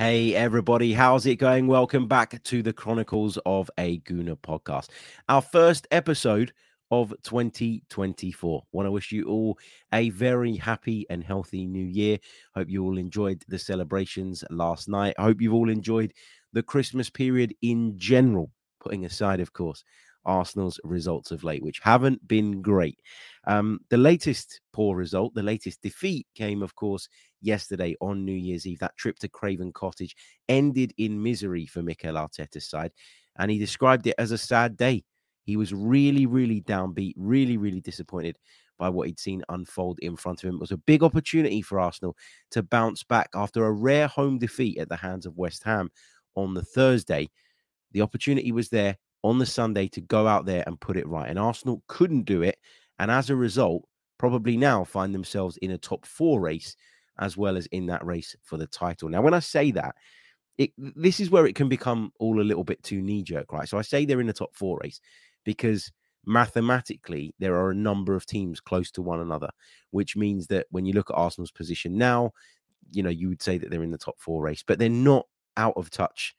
Hey, everybody, how's it going? Welcome back to the Chronicles of a Gooner podcast, our first episode of 2024. Want to wish you all a very happy and healthy new year. Hope you all enjoyed the celebrations last night. I hope you've all enjoyed the Christmas period in general, putting aside, of course, Arsenal's results of late, which haven't been great. Um, the latest poor result, the latest defeat came, of course, yesterday on New Year's Eve. That trip to Craven Cottage ended in misery for Mikel Arteta's side, and he described it as a sad day. He was really, really downbeat, really, really disappointed by what he'd seen unfold in front of him. It was a big opportunity for Arsenal to bounce back after a rare home defeat at the hands of West Ham on the Thursday. The opportunity was there on the Sunday to go out there and put it right. And Arsenal couldn't do it. And as a result, probably now find themselves in a top four race as well as in that race for the title. Now, when I say that, it, this is where it can become all a little bit too knee jerk, right? So I say they're in the top four race because mathematically there are a number of teams close to one another, which means that when you look at Arsenal's position now, you know, you would say that they're in the top four race, but they're not out of touch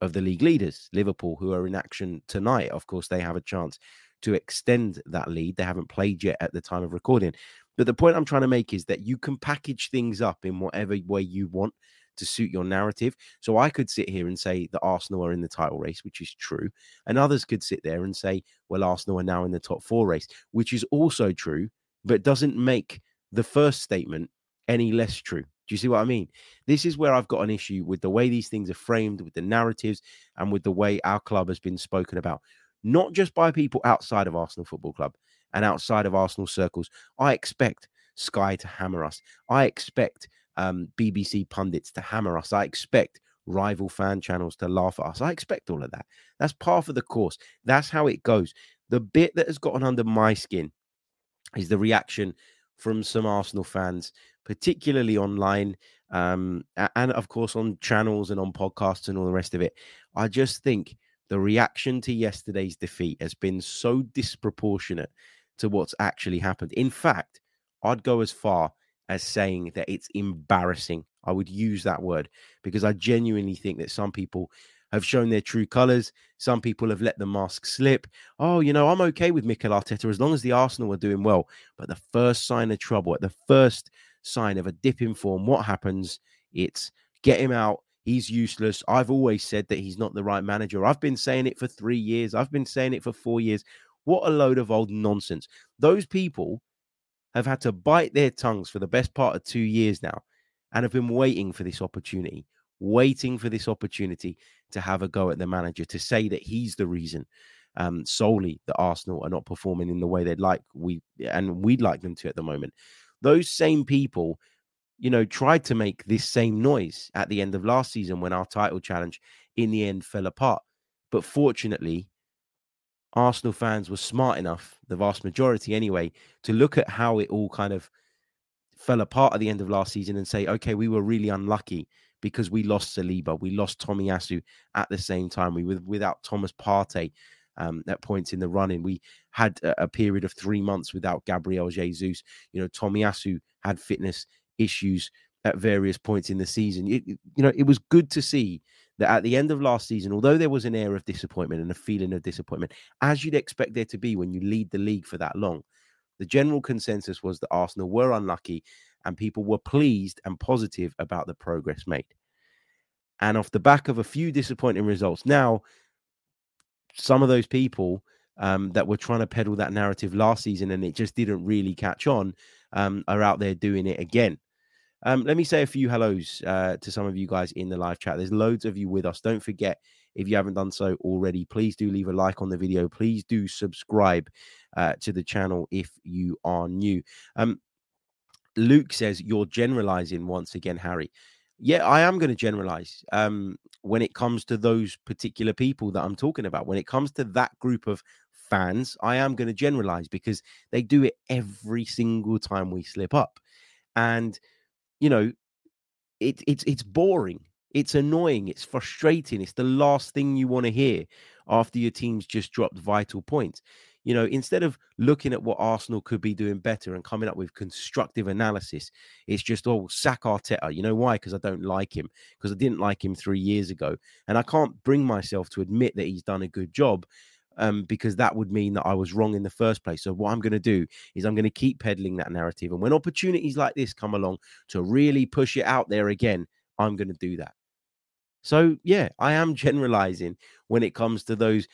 of the league leaders, Liverpool, who are in action tonight. Of course, they have a chance to extend that lead. They haven't played yet at the time of recording. But the point I'm trying to make is that you can package things up in whatever way you want to suit your narrative. So I could sit here and say that Arsenal are in the title race, which is true. And others could sit there and say, well, Arsenal are now in the top four race, which is also true, but doesn't make the first statement any less true. Do you see what I mean? This is where I've got an issue with the way these things are framed, with the narratives, and with the way our club has been spoken about, not just by people outside of Arsenal Football Club and outside of Arsenal circles. I expect Sky to hammer us. I expect um, BBC pundits to hammer us. I expect rival fan channels to laugh at us. I expect all of that. That's part of the course. That's how it goes. The bit that has gotten under my skin is the reaction from some Arsenal fans particularly online um, and of course on channels and on podcasts and all the rest of it. I just think the reaction to yesterday's defeat has been so disproportionate to what's actually happened. In fact, I'd go as far as saying that it's embarrassing. I would use that word because I genuinely think that some people have shown their true colors. Some people have let the mask slip. Oh, you know, I'm okay with Mikel Arteta as long as the Arsenal are doing well. But the first sign of trouble, at the first sign of a dip in form, what happens? It's get him out. He's useless. I've always said that he's not the right manager. I've been saying it for three years. I've been saying it for four years. What a load of old nonsense. Those people have had to bite their tongues for the best part of two years now and have been waiting for this opportunity, waiting for this opportunity to have a go at the manager, to say that he's the reason um, solely that Arsenal are not performing in the way they'd like we and we'd like them to at the moment those same people, you know, tried to make this same noise at the end of last season when our title challenge in the end fell apart. But fortunately, Arsenal fans were smart enough, the vast majority anyway, to look at how it all kind of fell apart at the end of last season and say, okay, we were really unlucky because we lost Saliba, we lost Tomiyasu at the same time. We were without Thomas Partey um, at points in the running. We had a, a, period of three months without Gabriel Jesus. You know, Tomiyasu had fitness issues at various points in the season. It, you know, it was good to see that at the end of last season, although there was an air of disappointment and a feeling of disappointment, as you'd expect there to be when you lead the league for that long, the general consensus was that Arsenal were unlucky and people were pleased and positive about the progress made. And off the back of a few disappointing results, now some of those people um, that were trying to peddle that narrative last season and it just didn't really catch on um, are out there doing it again. Um, let me say a few hellos uh, to some of you guys in the live chat. There's loads of you with us. Don't forget, if you haven't done so already, please do leave a like on the video. Please do subscribe uh, to the channel if you are new. Um, Luke says you're generalizing once again, Harry. Yeah, I am going to generalize um, when it comes to those particular people that I'm talking about. When it comes to that group of fans, I am going to generalize because they do it every single time we slip up. And, you know, it, it's it's boring. It's annoying. It's frustrating. It's the last thing you want to hear after your team's just dropped vital points. You know, instead of looking at what Arsenal could be doing better and coming up with constructive analysis, it's just, oh, sack Arteta. You know why? Because I don't like him. Because I didn't like him three years ago. And I can't bring myself to admit that he's done a good job um, because that would mean that I was wrong in the first place. So, what I'm going to do is I'm going to keep peddling that narrative. And when opportunities like this come along to really push it out there again, I'm going to do that. So, yeah, I am generalizing when it comes to those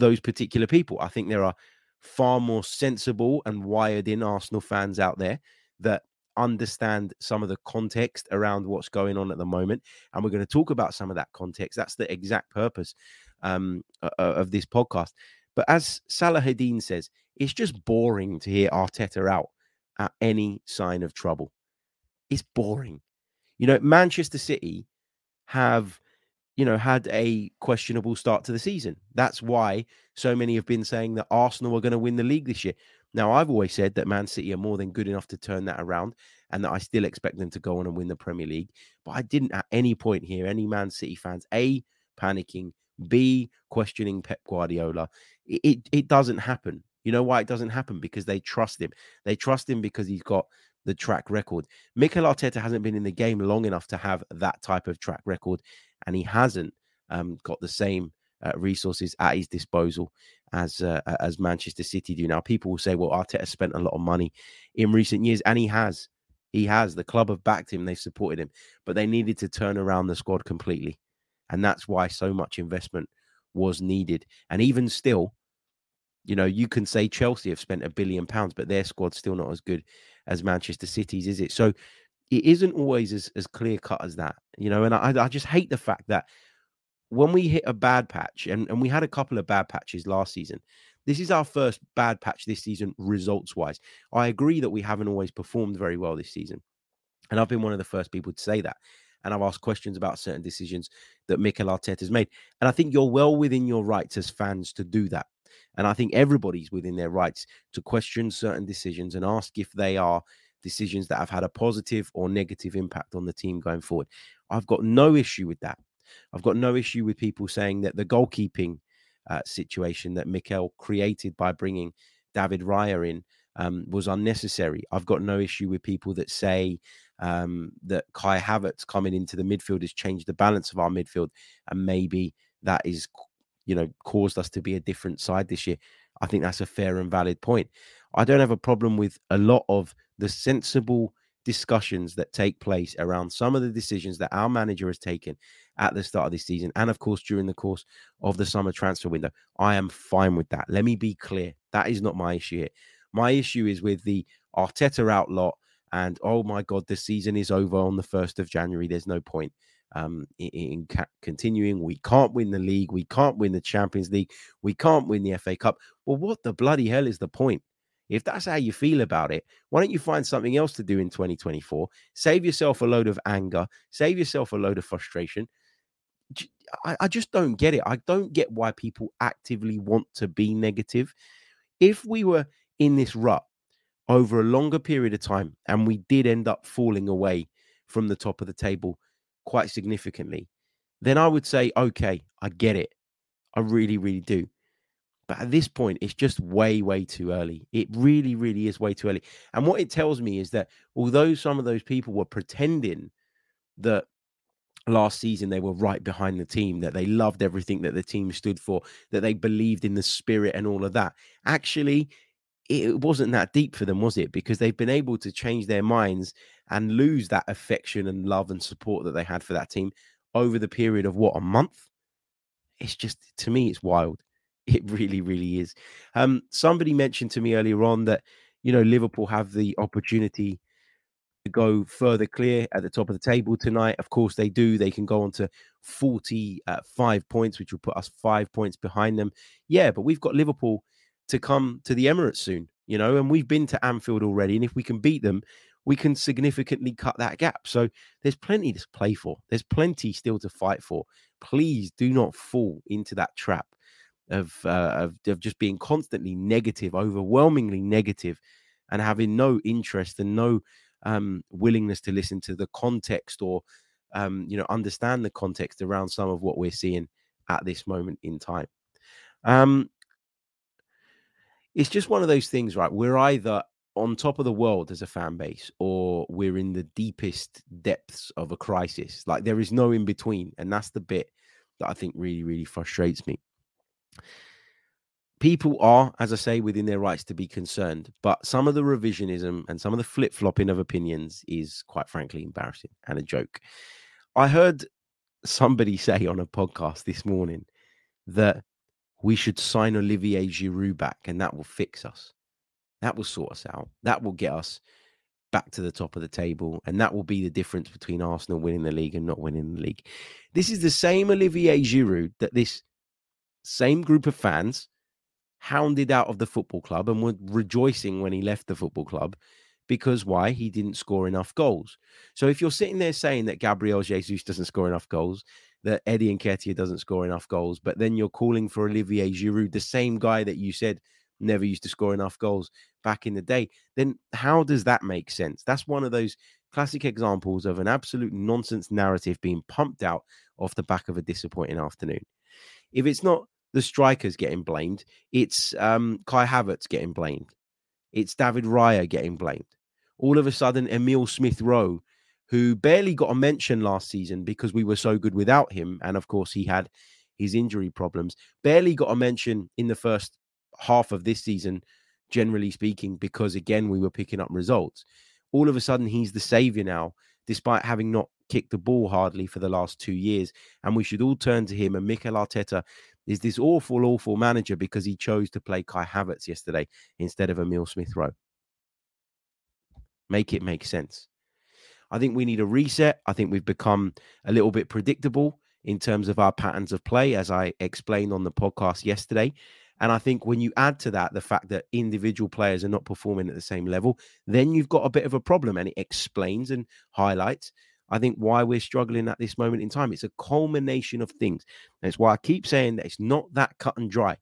those particular people. I think there are far more sensible and wired in Arsenal fans out there that understand some of the context around what's going on at the moment. And we're going to talk about some of that context. That's the exact purpose um, of this podcast. But as Salah Salahadin says, it's just boring to hear Arteta out at any sign of trouble. It's boring. You know, Manchester City have you know, had a questionable start to the season. That's why so many have been saying that Arsenal are going to win the league this year. Now, I've always said that Man City are more than good enough to turn that around and that I still expect them to go on and win the Premier League. But I didn't at any point hear any Man City fans, A, panicking, B, questioning Pep Guardiola. It, it, it doesn't happen. You know why it doesn't happen? Because they trust him. They trust him because he's got the track record. Mikel Arteta hasn't been in the game long enough to have that type of track record and he hasn't um, got the same uh, resources at his disposal as uh, as Manchester City do. Now, people will say, "Well, Arteta spent a lot of money in recent years," and he has. He has. The club have backed him; They've supported him, but they needed to turn around the squad completely, and that's why so much investment was needed. And even still, you know, you can say Chelsea have spent a billion pounds, but their squad's still not as good as Manchester City's, is it? So it isn't always as, as clear cut as that, you know. And I, I just hate the fact that when we hit a bad patch, and, and we had a couple of bad patches last season, this is our first bad patch this season, results wise. I agree that we haven't always performed very well this season. And I've been one of the first people to say that. And I've asked questions about certain decisions that Mikel Arteta has made. And I think you're well within your rights as fans to do that. And I think everybody's within their rights to question certain decisions and ask if they are decisions that have had a positive or negative impact on the team going forward. I've got no issue with that. I've got no issue with people saying that the goalkeeping uh, situation that Mikel created by bringing David Raya in um, was unnecessary. I've got no issue with people that say um, that Kai Havertz coming into the midfield has changed the balance of our midfield, and maybe that is, you know, caused us to be a different side this year. I think that's a fair and valid point. I don't have a problem with a lot of the sensible discussions that take place around some of the decisions that our manager has taken at the start of this season and of course during the course of the summer transfer window. I am fine with that. Let me be clear. That is not my issue here. My issue is with the arteta outlot and oh my god the season is over on the 1st of january. There's no point um, in, in ca- continuing we can't win the league we can't win the champions league we can't win the fa cup well what the bloody hell is the point if that's how you feel about it, why don't you find something else to do in 2024? Save yourself a load of anger, save yourself a load of frustration. I, I just don't get it. I don't get why people actively want to be negative. If we were in this rut over a longer period of time and we did end up falling away from the top of the table quite significantly, then I would say, okay, I get it. I really, really do. But at this point, it's just way, way too early. It really, really is way too early. And what it tells me is that although some of those people were pretending that last season they were right behind the team, that they loved everything that the team stood for, that they believed in the spirit and all of that, actually, it wasn't that deep for them, was it? Because they've been able to change their minds and lose that affection and love and support that they had for that team over the period of what, a month? It's just, to me, it's wild. It really, really is. Um, somebody mentioned to me earlier on that you know Liverpool have the opportunity to go further clear at the top of the table tonight. Of course, they do. They can go on to 45 points, which will put us five points behind them. Yeah, but we've got Liverpool to come to the Emirates soon, you know, and we've been to Anfield already. And if we can beat them, we can significantly cut that gap. So there's plenty to play for. There's plenty still to fight for. Please do not fall into that trap of, uh, of, of just being constantly negative, overwhelmingly negative, and having no interest and no um, willingness to listen to the context or um, you know understand the context around some of what we're seeing at this moment in time. Um, it's just one of those things, right? We're either on top of the world as a fan base or we're in the deepest depths of a crisis. Like there is no in between. And that's the bit that I think really, really frustrates me. People are, as I say, within their rights to be concerned, but some of the revisionism and some of the flip flopping of opinions is quite frankly embarrassing and a joke. I heard somebody say on a podcast this morning that we should sign Olivier Giroud back and that will fix us. That will sort us out. That will get us back to the top of the table. And that will be the difference between Arsenal winning the league and not winning the league. This is the same Olivier Giroud that this same group of fans hounded out of the football club and were rejoicing when he left the football club because why? He didn't score enough goals. So if you're sitting there saying that Gabriel Jesus doesn't score enough goals, that Eddie and Nketiah doesn't score enough goals, but then you're calling for Olivier Giroud, the same guy that you said never used to score enough goals back in the day, then how does that make sense? That's one of those classic examples of an absolute nonsense narrative being pumped out off the back of a disappointing afternoon. If it's not the strikers getting blamed, it's um, Kai Havertz getting blamed, it's David Raya getting blamed. All of a sudden, Emil Smith Rowe, who barely got a mention last season because we were so good without him, and of course he had his injury problems, barely got a mention in the first half of this season, generally speaking, because again, we were picking up results. All of a sudden, he's the savior now, despite having not kicked the ball hardly for the last two years. And we should all turn to him. And Mikel Arteta is this awful, awful manager because he chose to play Kai Havertz yesterday instead of Emil Smith Rowe. Make it make sense. I think we need a reset. I think we've become a little bit predictable in terms of our patterns of play, as I explained on the podcast yesterday. And I think when you add to that the fact that individual players are not performing at the same level, then you've got a bit of a problem. And it explains and highlights, I think, why we're struggling at this moment in time. It's a culmination of things. That's why I keep saying that it's not that cut and dry.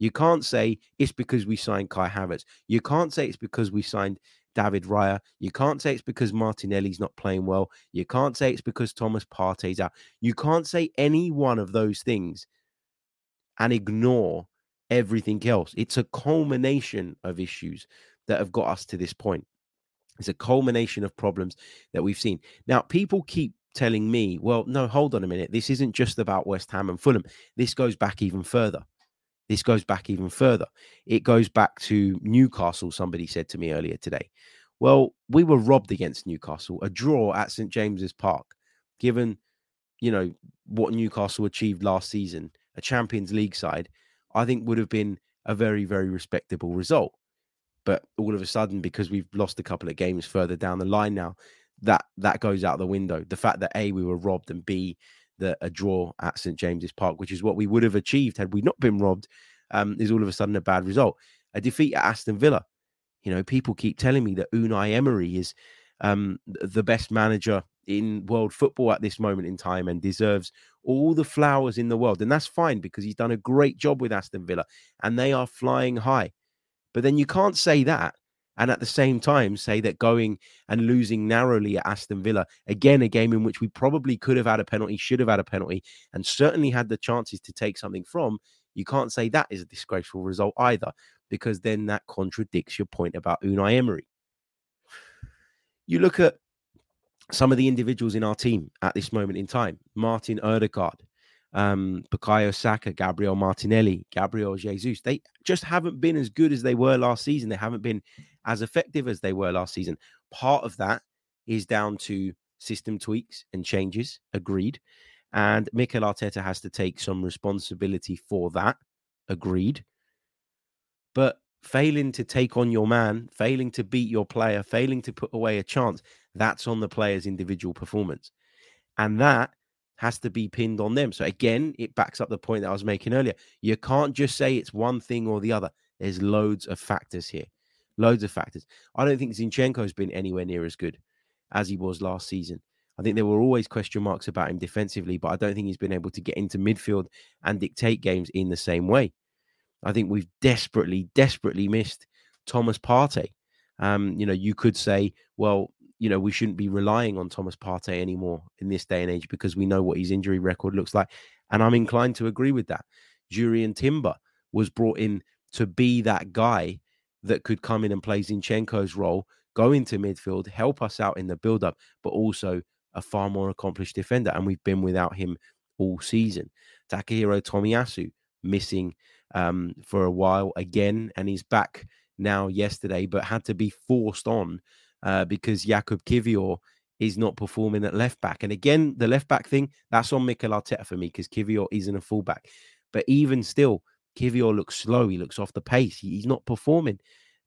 You can't say it's because we signed Kai Havertz. You can't say it's because we signed David Raya. You can't say it's because Martinelli's not playing well. You can't say it's because Thomas Partey's out. You can't say any one of those things and ignore everything else. It's a culmination of issues that have got us to this point. It's a culmination of problems that we've seen. Now, people keep telling me, well, no, hold on a minute. This isn't just about West Ham and Fulham. This goes back even further. This goes back even further. It goes back to Newcastle, somebody said to me earlier today. Well, we were robbed against Newcastle, a draw at St. James's Park, given, you know, what Newcastle achieved last season, a Champions League side. I think would have been a very, very respectable result. But all of a sudden, because we've lost a couple of games further down the line now, that that goes out the window. The fact that A, we were robbed, and B, that a draw at St James's Park, which is what we would have achieved had we not been robbed, um, is all of a sudden a bad result. A defeat at Aston Villa. You know, people keep telling me that Unai Emery is um, the best manager in world football at this moment in time and deserves all the flowers in the world. And that's fine because he's done a great job with Aston Villa and they are flying high. But then you can't say that and at the same time say that going and losing narrowly at Aston Villa, again, a game in which we probably could have had a penalty, should have had a penalty, and certainly had the chances to take something from, you can't say that is a disgraceful result either, because then that contradicts your point about Unai Emery. You look at some of the individuals in our team at this moment in time Martin Odegaard, um, Bukayo Saka, Gabriel Martinelli, Gabriel Jesus. They just haven't been as good as they were last season. They haven't been as effective as they were last season. Part of that is down to system tweaks and changes, agreed. And Mikel Arteta has to take some responsibility for that, agreed. But failing to take on your man, failing to beat your player, failing to put away a chance, that's on the player's individual performance. And that has to be pinned on them. So again, it backs up the point that I was making earlier. You can't just say it's one thing or the other. There's loads of factors here. Loads of factors. I don't think Zinchenko's been anywhere near as good as he was last season. I think there were always question marks about him defensively, but I don't think he's been able to get into midfield and dictate games in the same way. I think we've desperately, desperately missed Thomas Partey. Um, you know, you could say, well, you know, we shouldn't be relying on Thomas Partey anymore in this day and age because we know what his injury record looks like. And I'm inclined to agree with that. Jurrien Timber was brought in to be that guy that could come in and play Zinchenko's role, go into midfield, help us out in the build up, but also a far more accomplished defender. And we've been without him all season. Takahiro Tomiyasu missing um, for a while again, and he's back now yesterday, but had to be forced on uh, because Jakub Kiwior is not performing at left back. And again, the left back thing, that's on Mikel Arteta for me because Kiwior isn't a fullback. But even still, Kiwior looks slow. He looks off the pace. He's not performing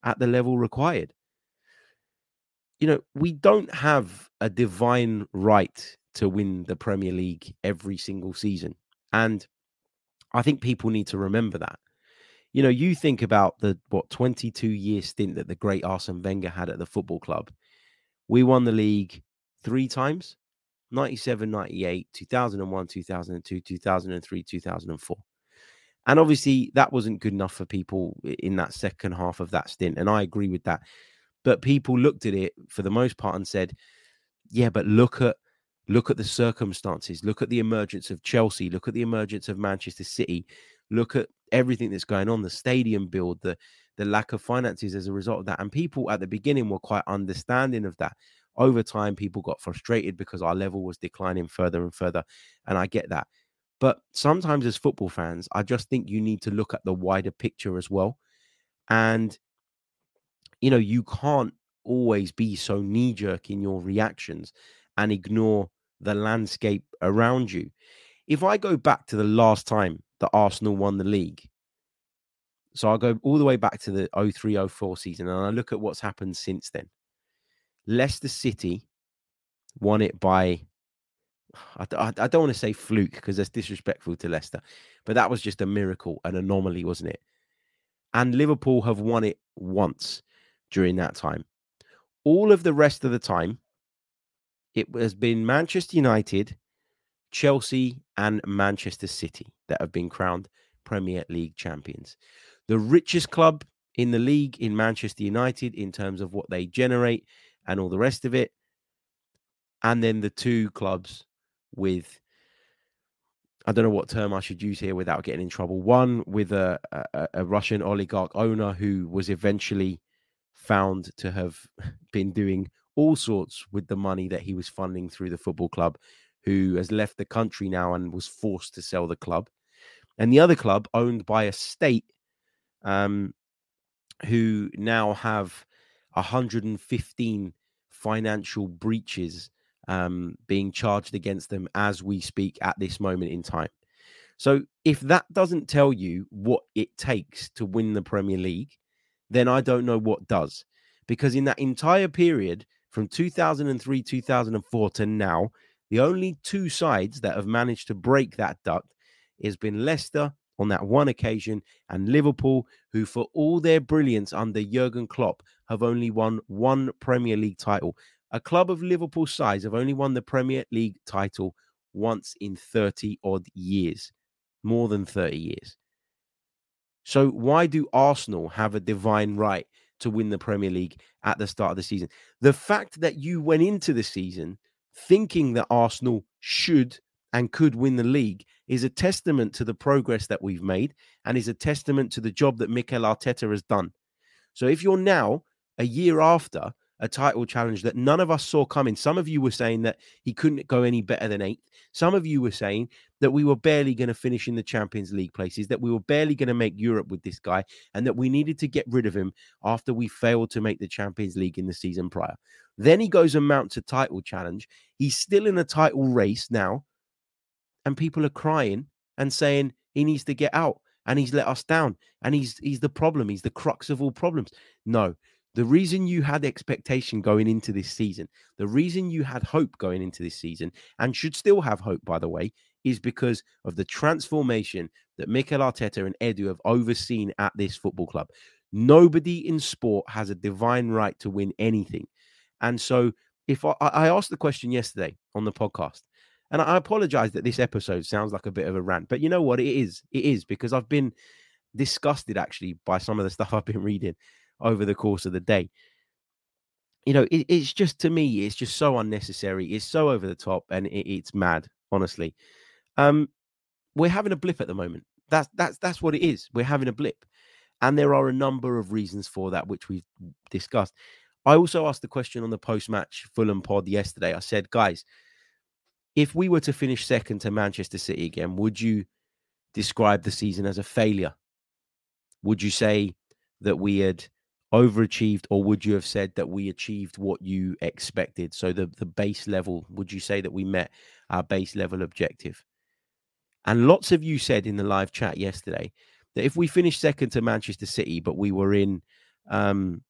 at the level required. You know, we don't have a divine right to win the Premier League every single season. And I think people need to remember that. You know, you think about the what 22 year stint that the great Arsene Wenger had at the football club. We won the league three times 97, 98, 2001, 2002, 2003, 2004. And obviously, that wasn't good enough for people in that second half of that stint. And I agree with that. But people looked at it for the most part and said, yeah, but look at look at the circumstances, look at the emergence of Chelsea, look at the emergence of Manchester City, look at everything that's going on, the stadium build, the the lack of finances as a result of that. And people at the beginning were quite understanding of that. Over time, people got frustrated because our level was declining further and further. And I get that. But sometimes, as football fans, I just think you need to look at the wider picture as well. And, you know, you can't always be so knee jerk in your reactions and ignore the landscape around you. If I go back to the last time that Arsenal won the league, so I'll go all the way back to the 03 04 season and I look at what's happened since then. Leicester City won it by I, I, I don't want to say fluke because that's disrespectful to Leicester, but that was just a miracle, an anomaly, wasn't it? And Liverpool have won it once during that time. All of the rest of the time, it has been Manchester United, Chelsea, and Manchester City that have been crowned Premier League champions. The richest club in the league in Manchester United in terms of what they generate and all the rest of it. And then the two clubs with I don't know what term I should use here without getting in trouble. One with a, a, a, Russian oligarch owner who was eventually found to have been doing all sorts with the money that he was funding through the football club, who has left the country now and was forced to sell the club. And the other club, owned by a state, um, who now have 115 financial breaches um, being charged against them as we speak at this moment in time. So, if that doesn't tell you what it takes to win the Premier League, then I don't know what does. Because in that entire period from 2003, 2004 to now, the only two sides that have managed to break that duck has been Leicester on that one occasion and Liverpool, who, for all their brilliance under Jurgen Klopp, have only won one Premier League title. A club of Liverpool size have only won the Premier League title once in 30 odd years, more than 30 years. So, why do Arsenal have a divine right to win the Premier League at the start of the season? The fact that you went into the season thinking that Arsenal should and could win the league is a testament to the progress that we've made and is a testament to the job that Mikel Arteta has done. So, if you're now a year after a title challenge that none of us saw coming. Some of you were saying that he couldn't go any better than eighth. Some of you were saying that we were barely going to finish in the Champions League places, that we were barely going to make Europe with this guy, and that we needed to get rid of him after we failed to make the Champions League in the season prior. Then he goes and mounts a title challenge. He's still in a title race now, and people are crying and saying he needs to get out and he's let us down and he's he's the problem he's the crux of all problems no the reason you had expectation going into this season, the reason you had hope going into this season, and should still have hope, by the way, is because of the transformation that Mikel Arteta and Edu have overseen at this football club. Nobody in sport has a divine right to win anything. And so, if I, I asked the question yesterday on the podcast, and I apologize that this episode sounds like a bit of a rant, but you know what? It is. It is because I've been disgusted actually by some of the stuff I've been reading over the course of the day. You know, it, it's just to me, it's just so unnecessary. It's so over the top, and it, it's mad. Honestly, um, we're having a blip at the moment. That's that's that's what it is. We're having a blip, and there are a number of reasons for that, which we've discussed. I also asked the question on the post-match Fulham pod yesterday. I said, guys, if we were to finish second to Manchester City again, would you describe the season as a failure? Would you say that we had overachieved, or would you have said that we achieved what you expected? So the the base level, would you say that we met our base level objective? And lots of you said in the live chat yesterday that if we finished second to Manchester City, but we were in, um,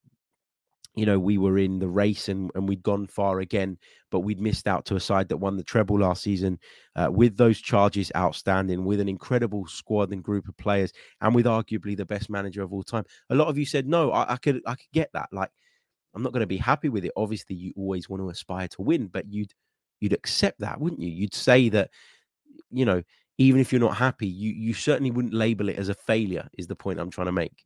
you know, we were in the race and, and we'd gone far again, but we'd missed out to a side that won the treble last season uh, with those charges outstanding, with an incredible squad and group of players, and with arguably the best manager of all time. A lot of you said, no, I, I could, I could get that. Like, I'm not going to be happy with it. Obviously, you always want to aspire to win, but you'd, you'd accept that, wouldn't you? You'd say that, you know, even if you're not happy, you you certainly wouldn't label it as a failure. Is the point I'm trying to make.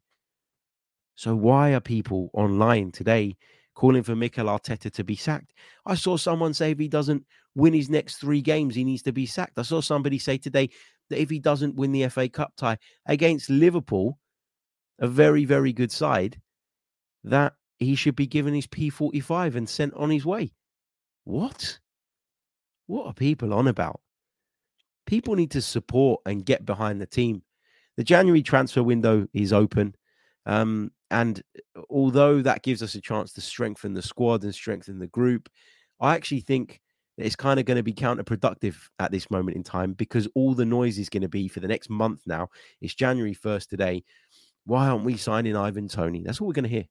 So why are people online today calling for Mikel Arteta to be sacked? I saw someone say if he doesn't win his next three games, he needs to be sacked. I saw somebody say today that if he doesn't win the FA Cup tie against Liverpool, a very very good side, that he should be given his P45 and sent on his way. What? What are people on about? people need to support and get behind the team. The January transfer window is open. Um, and uh, although that gives us a chance to strengthen the squad and strengthen the group, I actually think that it's kind of going to be counterproductive at this moment in time because all the noise is going to be for the next month now. It's January 1st today. Why aren't we signing Ivan Toney? That's what we're going to hear.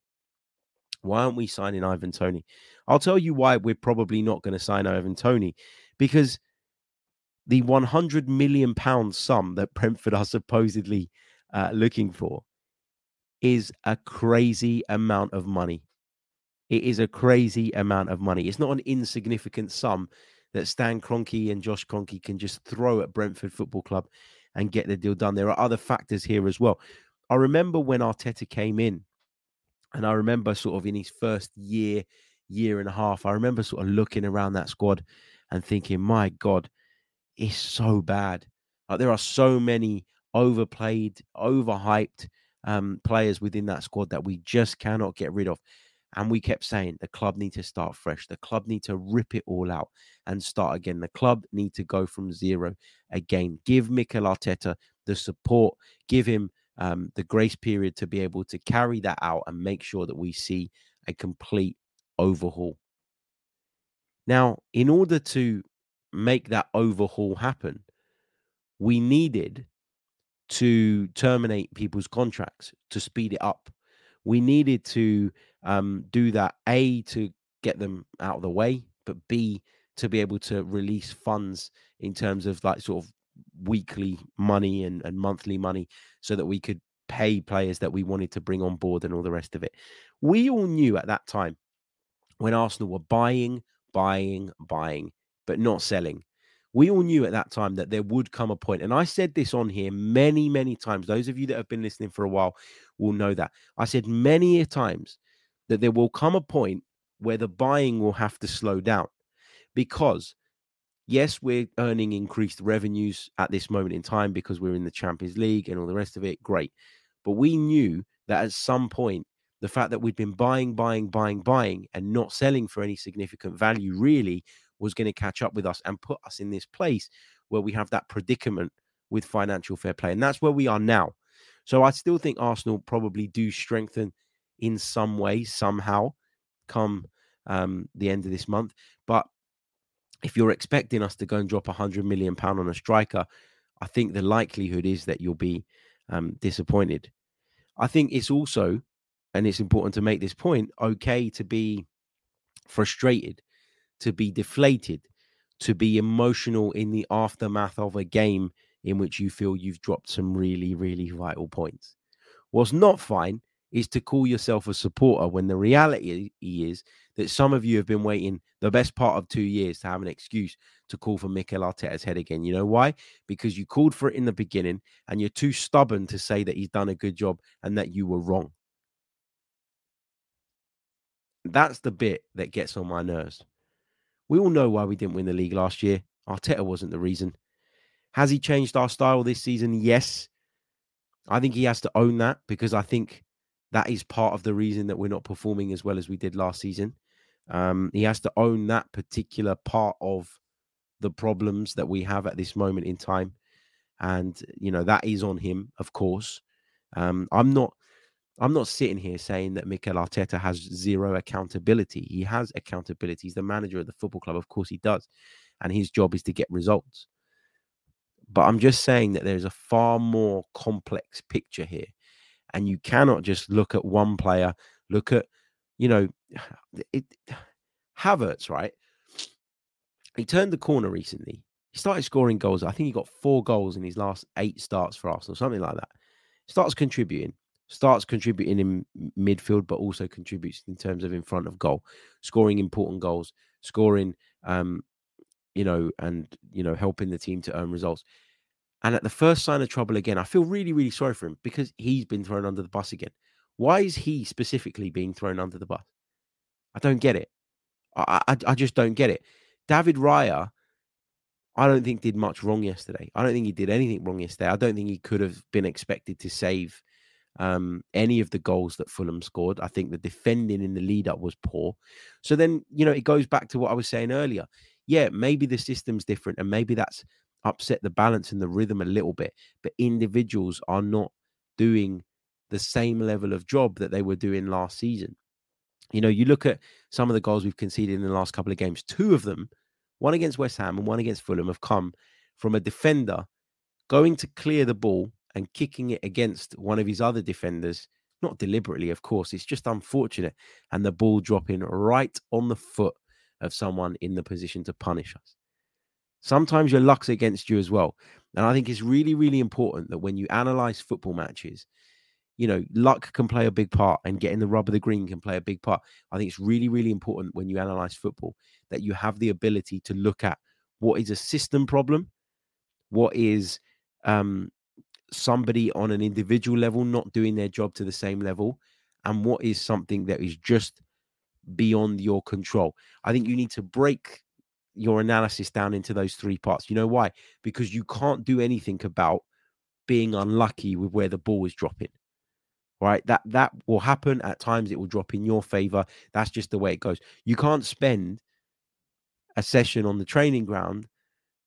Why aren't we signing Ivan Toney? I'll tell you why we're probably not going to sign Ivan Toney because the 100 million pound sum that Brentford are supposedly uh, looking for is a crazy amount of money. It is a crazy amount of money. It's not an insignificant sum that Stan Kroenke and Josh Kroenke can just throw at Brentford Football Club and get the deal done. There are other factors here as well. I remember when Arteta came in, and I remember sort of in his first year, year and a half, I remember sort of looking around that squad and thinking, my God, is so bad. Like there are so many overplayed, overhyped um, players within that squad that we just cannot get rid of. And we kept saying the club need to start fresh. The club need to rip it all out and start again. The club need to go from zero again. Give Mikel Arteta the support. Give him um, the grace period to be able to carry that out and make sure that we see a complete overhaul. Now, in order to make that overhaul happen, we needed to terminate people's contracts to speed it up. We needed to um, do that, A, to get them out of the way, but B, to be able to release funds in terms of like sort of weekly money and, and monthly money so that we could pay players that we wanted to bring on board and all the rest of it. We all knew at that time when Arsenal were buying, buying, buying but not selling. We all knew at that time that there would come a point, and I said this on here many, many times. Those of you that have been listening for a while will know that. I said many a times that there will come a point where the buying will have to slow down because yes, we're earning increased revenues at this moment in time because we're in the Champions League and all the rest of it. Great. But we knew that at some point, the fact that we'd been buying, buying, buying, buying, and not selling for any significant value really was going to catch up with us and put us in this place where we have that predicament with financial fair play. And that's where we are now. So I still think Arsenal probably do strengthen in some way, somehow, come um, the end of this month. But if you're expecting us to go and drop a hundred million pound on a striker, I think the likelihood is that you'll be um, disappointed. I think it's also, and it's important to make this point, okay to be frustrated to be deflated, to be emotional in the aftermath of a game in which you feel you've dropped some really, really vital points. What's not fine is to call yourself a supporter when the reality is that some of you have been waiting the best part of two years to have an excuse to call for Mikel Arteta's head again. You know why? Because you called for it in the beginning and you're too stubborn to say that he's done a good job and that you were wrong. That's the bit that gets on my nerves. We all know why we didn't win the league last year. Arteta wasn't the reason. Has he changed our style this season? Yes. I think he has to own that because I think that is part of the reason that we're not performing as well as we did last season. Um, he has to own that particular part of the problems that we have at this moment in time. And, you know, that is on him, of course. Um, I'm not I'm not sitting here saying that Mikel Arteta has zero accountability. He has accountability. He's the manager of the football club. Of course, he does. And his job is to get results. But I'm just saying that there's a far more complex picture here. And you cannot just look at one player, look at, you know, it, Havertz, right? He turned the corner recently. He started scoring goals. I think he got four goals in his last eight starts for Arsenal, something like that. Starts contributing starts contributing in midfield, but also contributes in terms of in front of goal, scoring important goals, scoring, um, you know, and you know, helping the team to earn results. And at the first sign of trouble again, I feel really, really sorry for him because he's been thrown under the bus again. Why is he specifically being thrown under the bus? I don't get it. I, I, I just don't get it. David Raya, I don't think did much wrong yesterday. I don't think he did anything wrong yesterday. I don't think he could have been expected to save um, any of the goals that Fulham scored. I think the defending in the lead up was poor. So then, you know, it goes back to what I was saying earlier. Yeah, maybe the system's different and maybe that's upset the balance and the rhythm a little bit, but individuals are not doing the same level of job that they were doing last season. You know, you look at some of the goals we've conceded in the last couple of games, two of them, one against West Ham and one against Fulham, have come from a defender going to clear the ball and kicking it against one of his other defenders, not deliberately, of course. It's just unfortunate. And the ball dropping right on the foot of someone in the position to punish us. Sometimes your luck's against you as well. And I think it's really, really important that when you analyze football matches, you know, luck can play a big part and getting the rub of the green can play a big part. I think it's really, really important when you analyze football that you have the ability to look at what is a system problem, what is um, somebody on an individual level not doing their job to the same level and what is something that is just beyond your control. I think you need to break your analysis down into those three parts. You know why? Because you can't do anything about being unlucky with where the ball is dropping. Right? That that will happen at times it will drop in your favor. That's just the way it goes. You can't spend a session on the training ground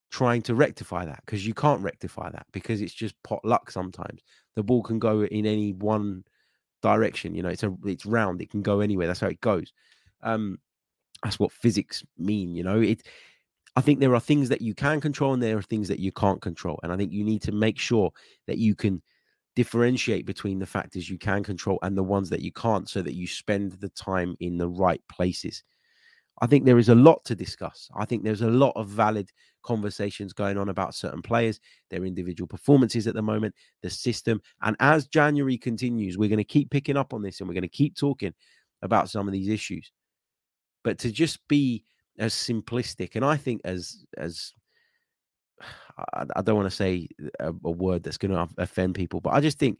trying to rectify that because you can't rectify that because it's just pot luck sometimes. The ball can go in any one direction, you know, it's a it's round, it can go anywhere. That's how it goes. Um that's what physics mean, you know. It I think there are things that you can control and there are things that you can't control. And I think you need to make sure that you can differentiate between the factors you can control and the ones that you can't so that you spend the time in the right places. I think there is a lot to discuss. I think there's a lot of valid conversations going on about certain players, their individual performances at the moment, the system. And as January continues, we're going to keep picking up on this and we're going to keep talking about some of these issues. But to just be as simplistic, and I think as as I, don't want to say a, a word that's going to offend people, but I just think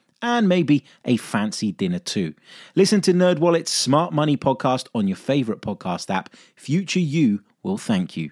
and maybe a fancy dinner too. Listen to NerdWallet's Smart Money podcast on your favorite podcast app. Future you will thank you.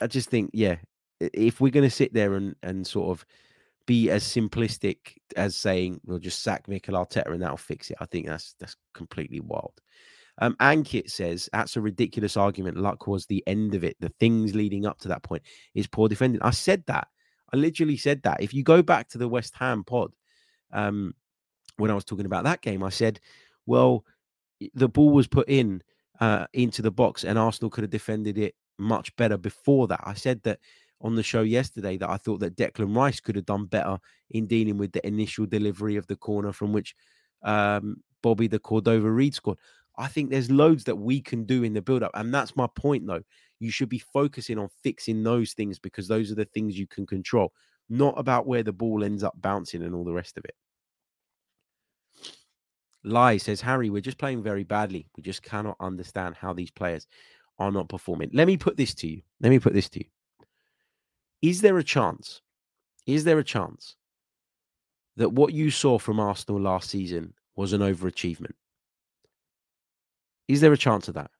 I just think, yeah, if we're going to sit there and, and sort of be as simplistic as saying we'll just sack Mikel Arteta and that'll fix it, I think that's that's completely wild. Um, Ankit says that's a ridiculous argument. Luck was the end of it. The things leading up to that point is poor defending. I said that. I literally said that. If you go back to the West Ham pod, um, when I was talking about that game, I said, well, the ball was put in uh, into the box and Arsenal could have defended it much better before that. I said that on the show yesterday that I thought that Declan Rice could have done better in dealing with the initial delivery of the corner from which um, Bobby De Cordova-Reid scored. I think there's loads that we can do in the build up. And that's my point, though. You should be focusing on fixing those things because those are the things you can control, not about where the ball ends up bouncing and all the rest of it. Lai says, Harry, we're just playing very badly. We just cannot understand how these players are not performing. Let me put this to you. Let me put this to you. Is there a chance? Is there a chance that what you saw from Arsenal last season was an overachievement? Is there a chance of that?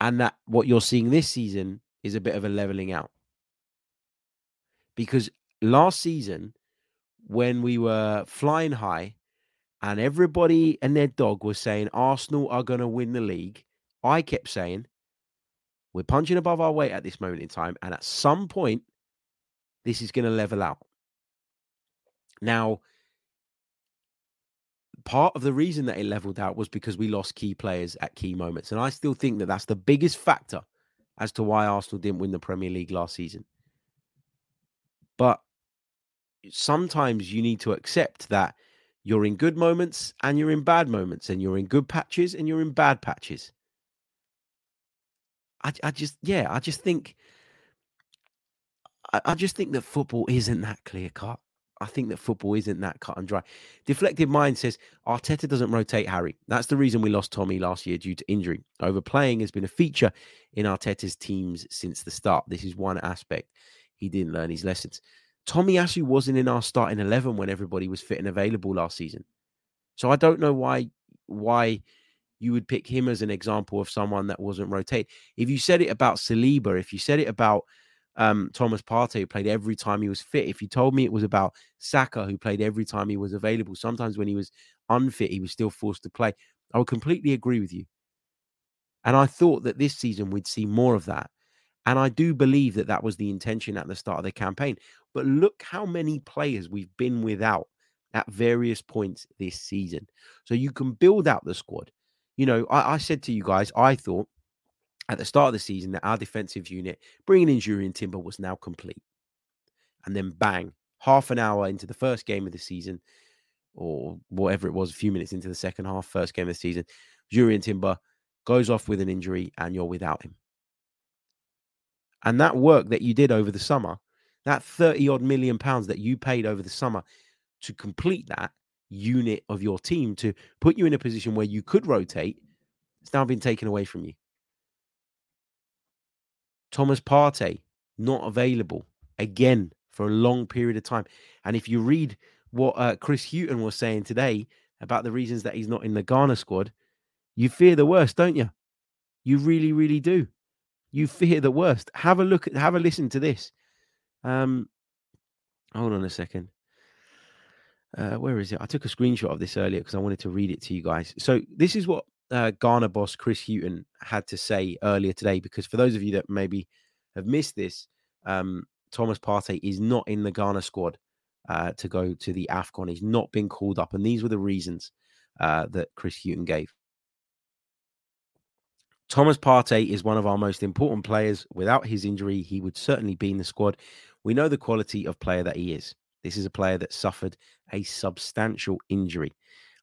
And that what you're seeing this season is a bit of a leveling out? Because last season, when we were flying high and everybody and their dog was saying Arsenal are going to win the league, I kept saying, we're punching above our weight at this moment in time. And at some point, this is going to level out. Now, part of the reason that it leveled out was because we lost key players at key moments. And I still think that that's the biggest factor as to why Arsenal didn't win the Premier League last season. But sometimes you need to accept that you're in good moments and you're in bad moments, and you're in good patches and you're in bad patches. I, I just, yeah, I just think, I, I just think that football isn't that clear cut. I think that football isn't that cut and dry. Deflected Mind says Arteta doesn't rotate Harry. That's the reason we lost Tommy last year due to injury. Overplaying has been a feature in Arteta's teams since the start. This is one aspect. He didn't learn his lessons. Tomiyasu wasn't in our starting 11 when everybody was fit and available last season. So I don't know why why you would pick him as an example of someone that wasn't rotate. If you said it about Saliba, if you said it about um, Thomas Partey, who played every time he was fit, if you told me it was about Saka, who played every time he was available, sometimes when he was unfit, he was still forced to play, I would completely agree with you. And I thought that this season we'd see more of that. And I do believe that that was the intention at the start of the campaign. But look how many players we've been without at various points this season. So you can build out the squad you know, I, I said to you guys, I thought at the start of the season that our defensive unit, bringing in Jurrien Timber, was now complete. And then bang, half an hour into the first game of the season, or whatever it was, a few minutes into the second half, first game of the season, Jurrien Timber goes off with an injury and you're without him. And that work that you did over the summer, that 30 odd million pounds that you paid over the summer to complete that, unit of your team to put you in a position where you could rotate, it's now been taken away from you. Thomas Partey, not available again for a long period of time. And if you read what uh, Chris Hughton was saying today about the reasons that he's not in the Ghana squad, you fear the worst, don't you? You really, really do. You fear the worst. Have a look at, have a listen to this. Um, hold on a second uh, where is it? I took a screenshot of this earlier because I wanted to read it to you guys. So this is what uh, Ghana boss Chris Hughton had to say earlier today. Because for those of you that maybe have missed this, um, Thomas Partey is not in the Ghana squad uh, to go to the Afcon. He's not been called up, and these were the reasons uh, that Chris Hughton gave. Thomas Partey is one of our most important players. Without his injury, he would certainly be in the squad. We know the quality of player that he is. This is a player that suffered a substantial injury.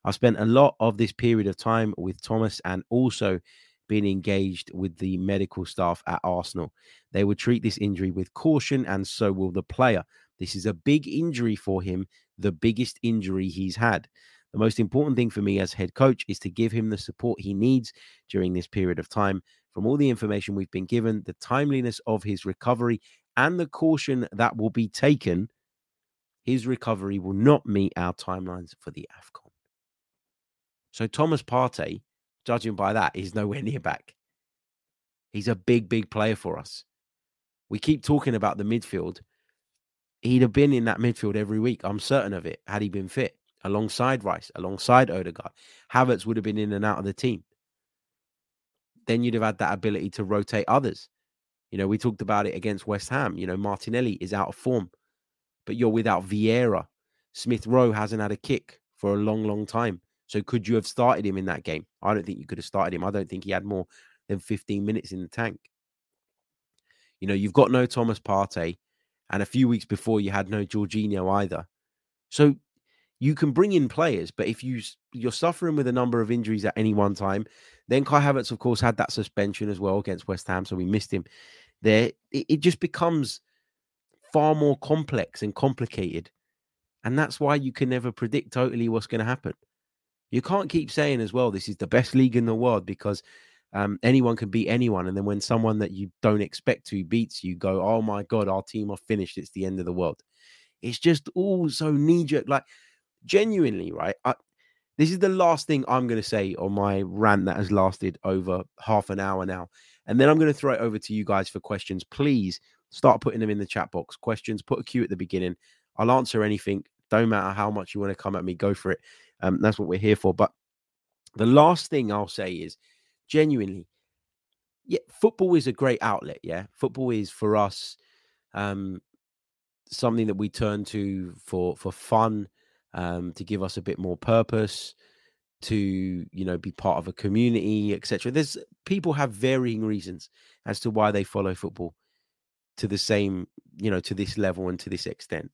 I've spent a lot of this period of time with Thomas and also been engaged with the medical staff at Arsenal. They will treat this injury with caution, and so will the player. This is a big injury for him, the biggest injury he's had. The most important thing for me as head coach is to give him the support he needs during this period of time. From all the information we've been given, the timeliness of his recovery, and the caution that will be taken, his recovery will not meet our timelines for the AFCON. So Thomas Partey, judging by that, is nowhere near back. He's a big, big player for us. We keep talking about the midfield. He'd have been in that midfield every week. I'm certain of it, had he been fit, alongside Rice, alongside Odegaard. Havertz would have been in and out of the team. Then you'd have had that ability to rotate others. You know, we talked about it against West Ham. You know, Martinelli is out of form, but you're without Vieira. Smith Rowe hasn't had a kick for a long, long time. So could you have started him in that game? I don't think you could have started him. I don't think he had more than 15 minutes in the tank. You know, you've got no Thomas Partey, and a few weeks before you had no Jorginho either. So you can bring in players, but if you you're suffering with a number of injuries at any one time, then Kai Havertz, of course, had that suspension as well against West Ham, so we missed him. There, it, it just becomes far more complex and complicated, and that's why you can never predict totally what's going to happen. You can't keep saying as well, this is the best league in the world because um, anyone can beat anyone. And then when someone that you don't expect to beats you, go, oh my God, our team are finished. It's the end of the world. It's just all so knee jerk. Like, genuinely, right? I, this is the last thing I'm going to say on my rant that has lasted over half an hour now. And then I'm going to throw it over to you guys for questions. Please start putting them in the chat box. Questions, put a Q at the beginning. I'll answer anything. Don't matter how much you want to come at me, go for it. Um, that's what we're here for. But the last thing I'll say is genuinely, yeah, football is a great outlet. Yeah, football is for us um, something that we turn to for for fun, um, to give us a bit more purpose, to you know be part of a community, etc. There's people have varying reasons as to why they follow football to the same, you know, to this level and to this extent.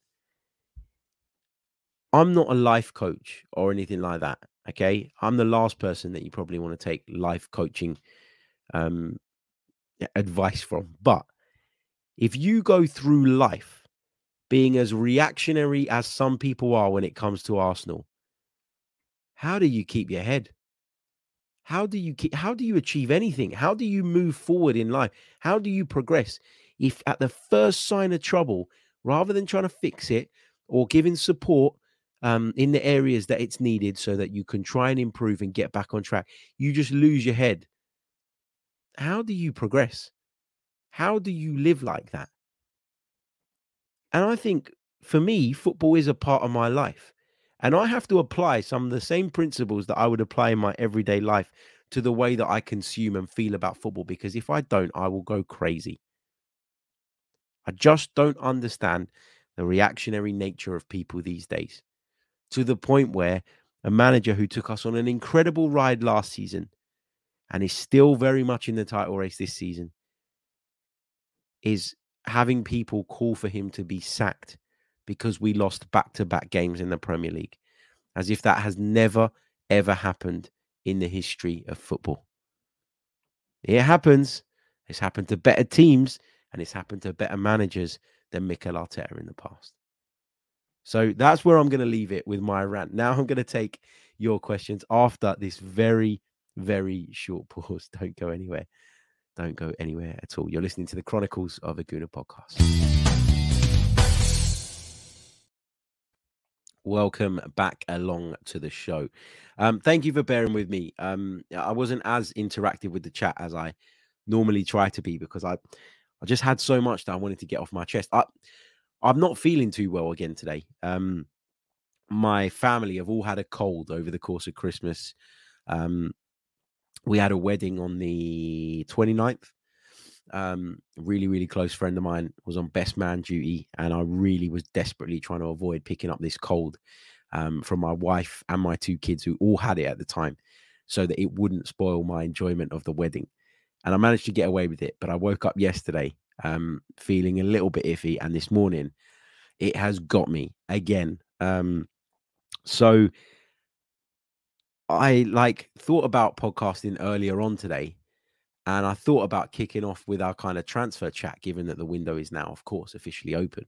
I'm not a life coach or anything like that. Okay. I'm the last person that you probably want to take life coaching um, advice from. But if you go through life being as reactionary as some people are when it comes to Arsenal, how do you keep your head? How do you keep, how do you achieve anything? How do you move forward in life? How do you progress? If at the first sign of trouble, rather than trying to fix it or giving support, um, in the areas that it's needed so that you can try and improve and get back on track. You just lose your head. How do you progress? How do you live like that? And I think for me, football is a part of my life. And I have to apply some of the same principles that I would apply in my everyday life to the way that I consume and feel about football. Because if I don't, I will go crazy. I just don't understand the reactionary nature of people these days to the point where a manager who took us on an incredible ride last season and is still very much in the title race this season is having people call for him to be sacked because we lost back to back games in the Premier League, as if that has never, ever happened in the history of football. It happens. It's happened to better teams and it's happened to better managers than Mikel Arteta in the past. So that's where I'm going to leave it with my rant. Now I'm going to take your questions after this very, very short pause. Don't go anywhere. Don't go anywhere at all. You're listening to the Chronicles of a Gooner podcast. Welcome back along to the show. Um, thank you for bearing with me. Um, I wasn't as interactive with the chat as I normally try to be because I, I just had so much that I wanted to get off my chest. I, I'm not feeling too well again today. Um, my family have all had a cold over the course of Christmas. Um, we had a wedding on the 29th. Um, really, really close friend of mine was on best man duty, and I really was desperately trying to avoid picking up this cold um, from my wife and my two kids who all had it at the time, so that it wouldn't spoil my enjoyment of the wedding. And I managed to get away with it, but I woke up yesterday um, feeling a little bit iffy. And this morning, it has got me again. Um, so I like thought about podcasting earlier on today, And I thought about kicking off with our kind of transfer chat, given that the window is now, of course, officially open.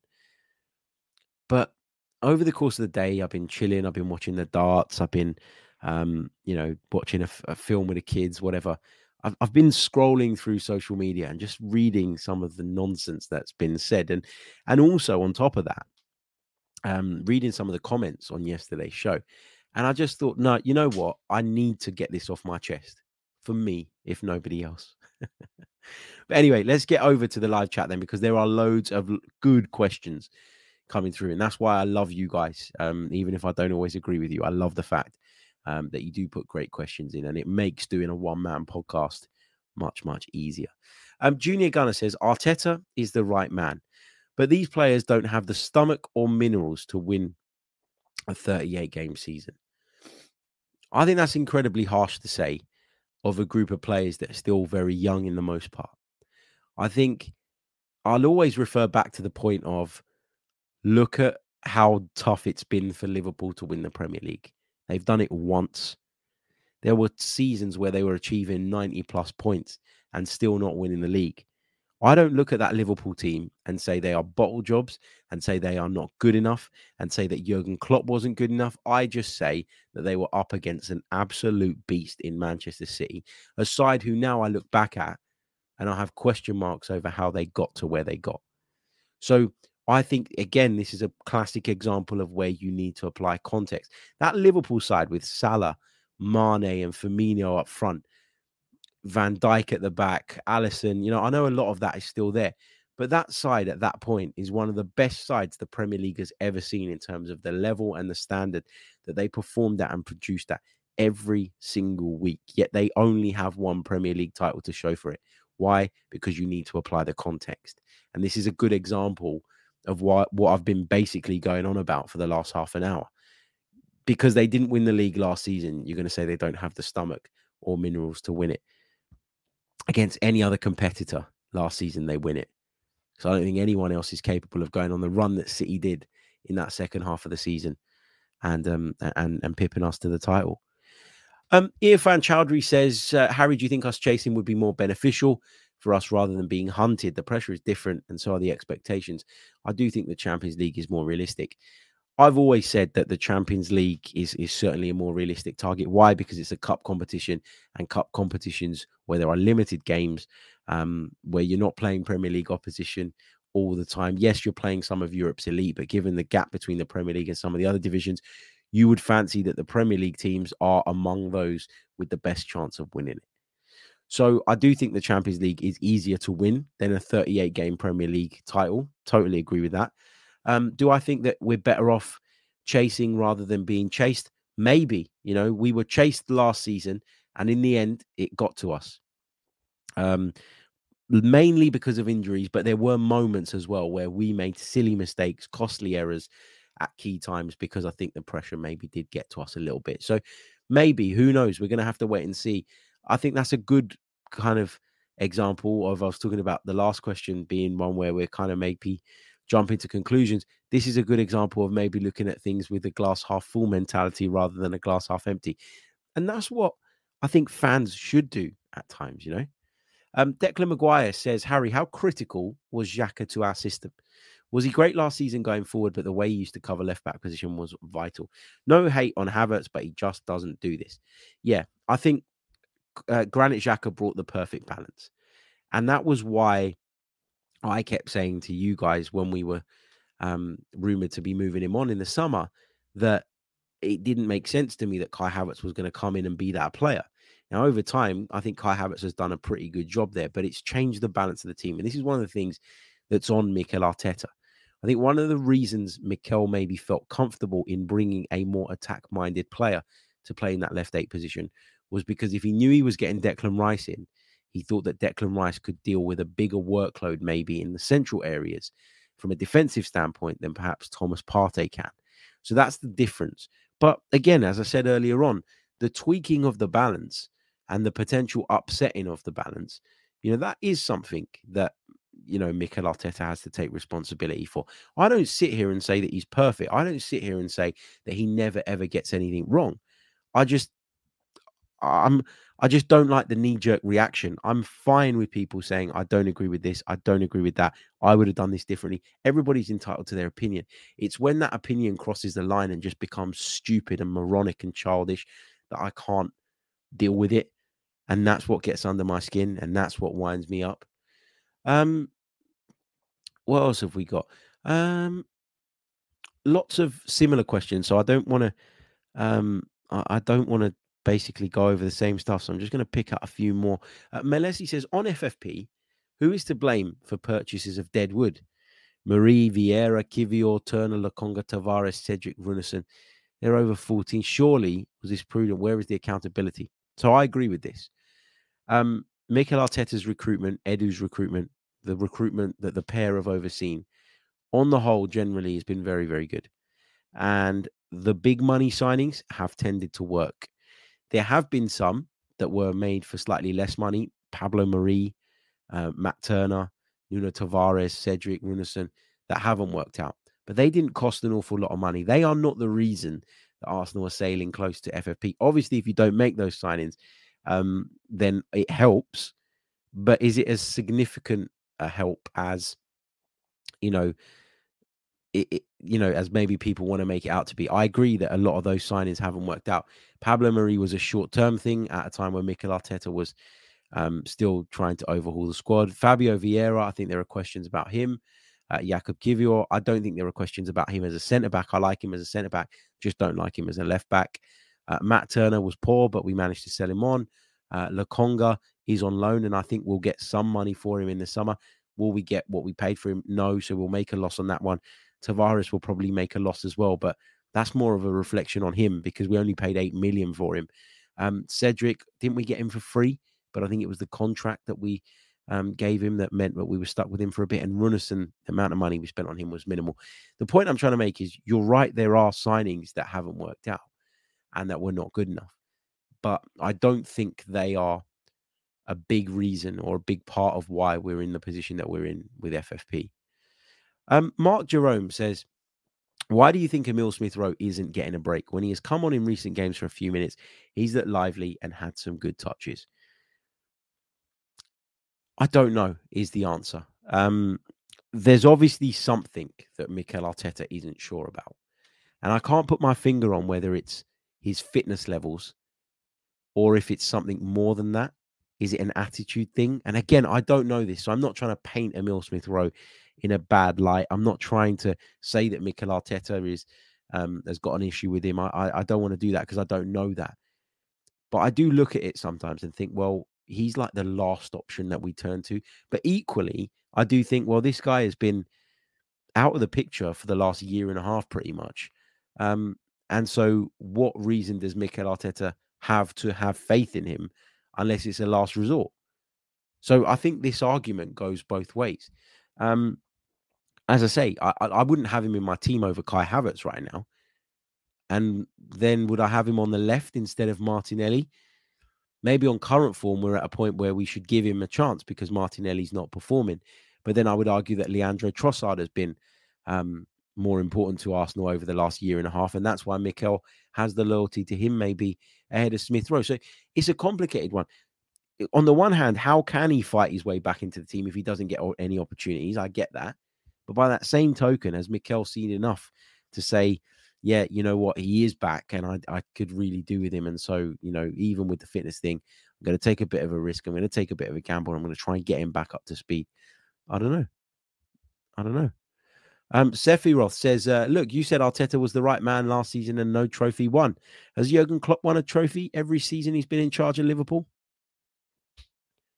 But over the course of the day, I've been chilling. I've been watching the darts. I've been, um, you know, watching a, a film with the kids, whatever. I've, I've been scrolling through social media and just reading some of the nonsense that's been said, and and also on top of that, um, reading some of the comments on yesterday's show. And I just thought, no, you know what? I need to get this off my chest for me, if nobody else. but anyway, let's get over to the live chat then, because there are loads of good questions coming through. And that's why I love you guys. Um, even if I don't always agree with you, I love the fact um, that you do put great questions in, and it makes doing a one man podcast much, much easier. Um, Junior Gunner says Arteta is the right man. But these players don't have the stomach or minerals to win a 38 game season. I think that's incredibly harsh to say of a group of players that are still very young in the most part. I think I'll always refer back to the point of look at how tough it's been for Liverpool to win the Premier League. They've done it once. There were seasons where they were achieving 90 plus points and still not winning the league. I don't look at that Liverpool team and say they are bottle jobs and say they are not good enough and say that Jurgen Klopp wasn't good enough. I just say that they were up against an absolute beast in Manchester City, a side who now I look back at and I have question marks over how they got to where they got. So I think, again, this is a classic example of where you need to apply context. That Liverpool side with Salah, Mane, and Firmino up front Van Dijk at the back, Alisson. You know, I know a lot of that is still there, but that side at that point is one of the best sides the Premier League has ever seen in terms of the level and the standard that they performed at and produced at every single week. Yet they only have one Premier League title to show for it. Why? Because you need to apply the context. And this is a good example of what, what I've been basically going on about for the last half an hour. Because they didn't win the league last season, you're going to say they don't have the stomach or minerals to win it against any other competitor last season, they win it. So I don't think anyone else is capable of going on the run that City did in that second half of the season and um and and pipping us to the title. Um, Irfan Chowdhury says, uh, Harry, do you think us chasing would be more beneficial for us rather than being hunted? The pressure is different, and so are the expectations. I do think the Champions League is more realistic. I've always said that the Champions League is is certainly a more realistic target. Why? Because it's a cup competition, and cup competitions where there are limited games, um, where you're not playing Premier League opposition all the time. Yes, you're playing some of Europe's elite, but given the gap between the Premier League and some of the other divisions, you would fancy that the Premier League teams are among those with the best chance of winning it. So I do think the Champions League is easier to win than a 38 game Premier League title. Totally agree with that. Um, do I think that we're better off chasing rather than being chased? Maybe. You know, we were chased last season, and in the end, it got to us. Um, mainly because of injuries, but there were moments as well where we made silly mistakes, costly errors at key times because I think the pressure maybe did get to us a little bit. So maybe, who knows? We're going to have to wait and see. I think that's a good kind of example of I was talking about the last question being one where we're kind of maybe jump into conclusions. This is a good example of maybe looking at things with a glass half full mentality rather than a glass half empty. And that's what I think fans should do at times, you know. Um, Declan Maguire says, Harry, how critical was Xhaka to our system? Was he great last season going forward, but the way he used to cover left back position was vital? No hate on Havertz, but he just doesn't do this. Yeah, I think uh, Granit Xhaka brought the perfect balance. And that was why I kept saying to you guys when we were um, rumored to be moving him on in the summer that it didn't make sense to me that Kai Havertz was going to come in and be that player. Now, over time, I think Kai Havertz has done a pretty good job there, but it's changed the balance of the team. And this is one of the things that's on Mikel Arteta. I think one of the reasons Mikel maybe felt comfortable in bringing a more attack minded player to play in that left eight position was because if he knew he was getting Declan Rice in, he thought that Declan Rice could deal with a bigger workload maybe in the central areas from a defensive standpoint than perhaps Thomas Partey can. So that's the difference. But again, as I said earlier on, the tweaking of the balance and the potential upsetting of the balance, you know, that is something that, you know, Mikel Arteta has to take responsibility for. I don't sit here and say that he's perfect. I don't sit here and say that he never ever gets anything wrong. I just I'm I just don't like the knee jerk reaction. I'm fine with people saying, I don't agree with this. I don't agree with that. I would have done this differently. Everybody's entitled to their opinion. It's when that opinion crosses the line and just becomes stupid and moronic and childish that I can't deal with it. And that's what gets under my skin. And that's what winds me up. Um, what else have we got? Um, lots of similar questions. So I don't want to, um, I, I don't want to basically go over the same stuff. So I'm just going to pick up a few more. Uh, Melesi says on FFP, who is to blame for purchases of dead wood? Mari, Vieira, Kiwior, Turner, Lokonga, Tavares, Cedric, Runarsson. They're over 14. Surely was this prudent? Where is the accountability? So I agree with this. Um, Mikel Arteta's recruitment, Edu's recruitment, the recruitment that the pair have overseen, on the whole, generally has been very, very good. And the big money signings have tended to work. There have been some that were made for slightly less money. Pablo Mari, uh, Matt Turner, Nuno Tavares, Cedric Runarsson, that haven't worked out. But they didn't cost an awful lot of money. They are not the reason that Arsenal are sailing close to FFP. Obviously, if you don't make those signings, um, then it helps. But is it as significant a help as, you know, it, it, you know, as maybe people want to make it out to be. I agree that a lot of those signings haven't worked out. Pablo Mari was a short term thing at a time when Mikel Arteta was um, still trying to overhaul the squad. Fabio Vieira, I think there are questions about him. Uh, Jakub Kiwior, I don't think there are questions about him as a centre back. I like him as a centre back, just don't like him as a left back. Uh, Matt Turner was poor, but we managed to sell him on. Uh, Lokonga is on loan, and I think we'll get some money for him in the summer. Will we get what we paid for him? No, so we'll make a loss on that one. Tavares will probably make a loss as well, but that's more of a reflection on him because we only paid eight million for him. Um, Cedric, didn't we get him for free? But I think it was the contract that we um, gave him that meant that we were stuck with him for a bit. And Runarsson, the amount of money we spent on him was minimal. The point I'm trying to make is you're right, there are signings that haven't worked out and that were not good enough. But I don't think they are a big reason or a big part of why we're in the position that we're in with FFP. Um, Mark Jerome says, why do you think Emil Smith Rowe isn't getting a break? When he has come on in recent games for a few minutes, he's that lively and had some good touches. I don't know, is the answer. Um, there's obviously something that Mikel Arteta isn't sure about. And I can't put my finger on whether it's his fitness levels or if it's something more than that. Is it an attitude thing? And again, I don't know this. So I'm not trying to paint Emil Smith Rowe in a bad light. I'm not trying to say that Mikel Arteta is um, has got an issue with him. I I, I don't want to do that because I don't know that. But I do look at it sometimes and think, well, he's like the last option that we turn to. But equally, I do think, well, this guy has been out of the picture for the last year and a half, pretty much. Um, and so, what reason does Mikel Arteta have to have faith in him unless it's a last resort? So, I think this argument goes both ways. Um, as I say, I, I wouldn't have him in my team over Kai Havertz right now. And then would I have him on the left instead of Martinelli? Maybe on current form, we're at a point where we should give him a chance because Martinelli's not performing. But then I would argue that Leandro Trossard has been um, more important to Arsenal over the last year and a half. And that's why Mikel has the loyalty to him, maybe ahead of Smith Rowe. So it's a complicated one. On the one hand, how can he fight his way back into the team if he doesn't get any opportunities? I get that. But by that same token, has Mikel seen enough to say, yeah, you know what, he is back and I, I could really do with him. And so, you know, even with the fitness thing, I'm going to take a bit of a risk. I'm going to take a bit of a gamble. I'm going to try and get him back up to speed. I don't know. I don't know. Um, Sephiroth says, uh, look, you said Arteta was the right man last season and no trophy won. Has Jurgen Klopp won a trophy every season he's been in charge of Liverpool?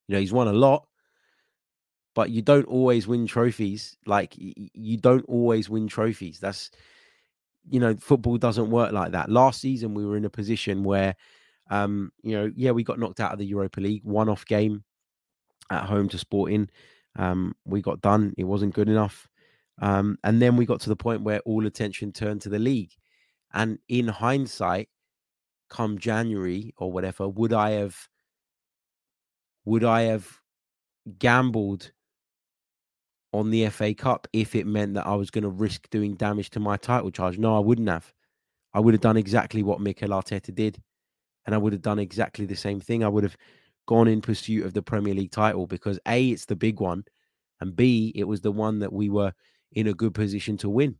You know, he's won a lot, but you don't always win trophies. Like you don't always win trophies. That's you know, football doesn't work like that. Last season we were in a position where um, you know, yeah, we got knocked out of the Europa League, one off game at home to Sporting. Um, we got done. It wasn't good enough. Um, and then we got to the point where all attention turned to the league. And in hindsight, come January or whatever, would I have would I have gambled on the FA Cup if it meant that I was going to risk doing damage to my title charge. No, I wouldn't have. I would have done exactly what Mikel Arteta did. and I would have done exactly the same thing. I would have gone in pursuit of the Premier League title because A, it's the big one, and B, it was the one that we were in a good position to win.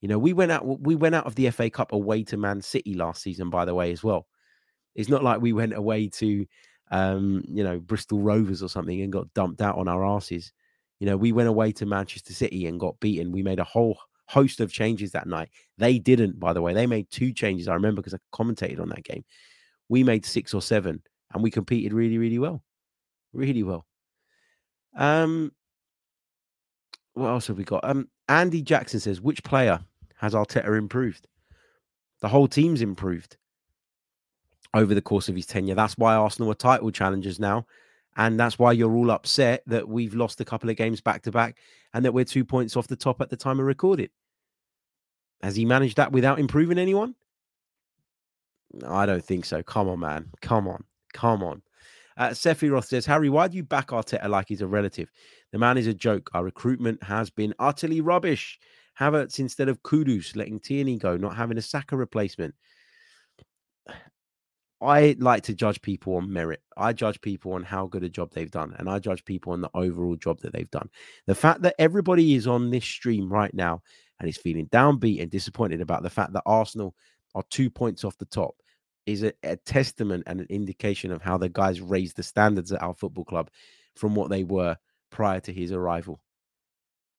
You know, we went out we went out of the FA Cup away to Man City last season, by the way, as well. It's not like we went away to um, you know, Bristol Rovers or something and got dumped out on our asses. You know, we went away to Manchester City and got beaten. We made a whole host of changes that night. They didn't, by the way. They made two changes. I remember because I commentated on that game. We made six or seven and we competed really, really well. Really well. Um, what else have we got? Um, Andy Jackson says, which player has Arteta improved? The whole team's improved over the course of his tenure. That's why Arsenal are title challengers now. And that's why you're all upset that we've lost a couple of games back to back and that we're two points off the top at the time of recording. Has he managed that without improving anyone? I don't think so. Come on, man. Come on. Come on. Uh, Roth says, Harry, why do you back Arteta like he's a relative? The man is a joke. Our recruitment has been utterly rubbish. Havertz instead of Kudus, letting Tierney go, not having a Saka replacement. I like to judge people on merit. I judge people on how good a job they've done, and I judge people on the overall job that they've done. The fact that everybody is on this stream right now and is feeling downbeat and disappointed about the fact that Arsenal are two points off the top is a, a testament and an indication of how the guys raised the standards at our football club from what they were prior to his arrival.